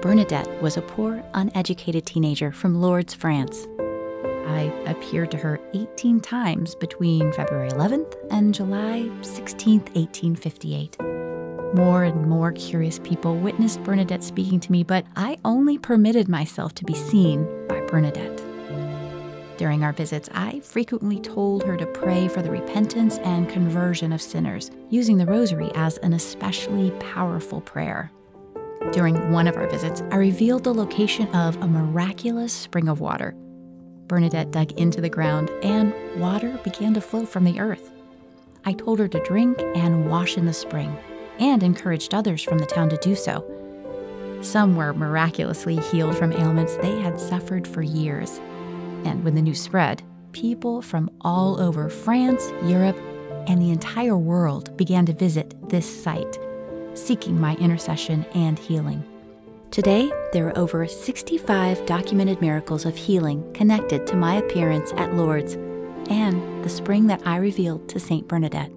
Bernadette was a poor, uneducated teenager from Lourdes, France. I appeared to her 18 times between February 11th and July 16th, 1858. More and more curious people witnessed Bernadette speaking to me, but I only permitted myself to be seen by Bernadette. During our visits, I frequently told her to pray for the repentance and conversion of sinners, using the rosary as an especially powerful prayer. During one of our visits, I revealed the location of a miraculous spring of water. Bernadette dug into the ground, and water began to flow from the earth. I told her to drink and wash in the spring, and encouraged others from the town to do so. Some were miraculously healed from ailments they had suffered for years. And when the news spread, people from all over France, Europe, and the entire world began to visit this site, seeking my intercession and healing. Today, there are over 65 documented miracles of healing connected to my appearance at Lourdes and the spring that I revealed to St. Bernadette.